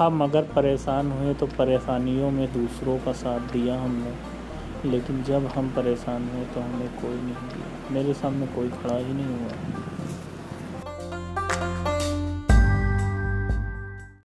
हम अगर परेशान हुए तो परेशानियों में दूसरों का साथ दिया हमने। लेकिन जब हम परेशान हुए तो हमें कोई नहीं दिया। मेरे सामने कोई खड़ा ही नहीं हुआ।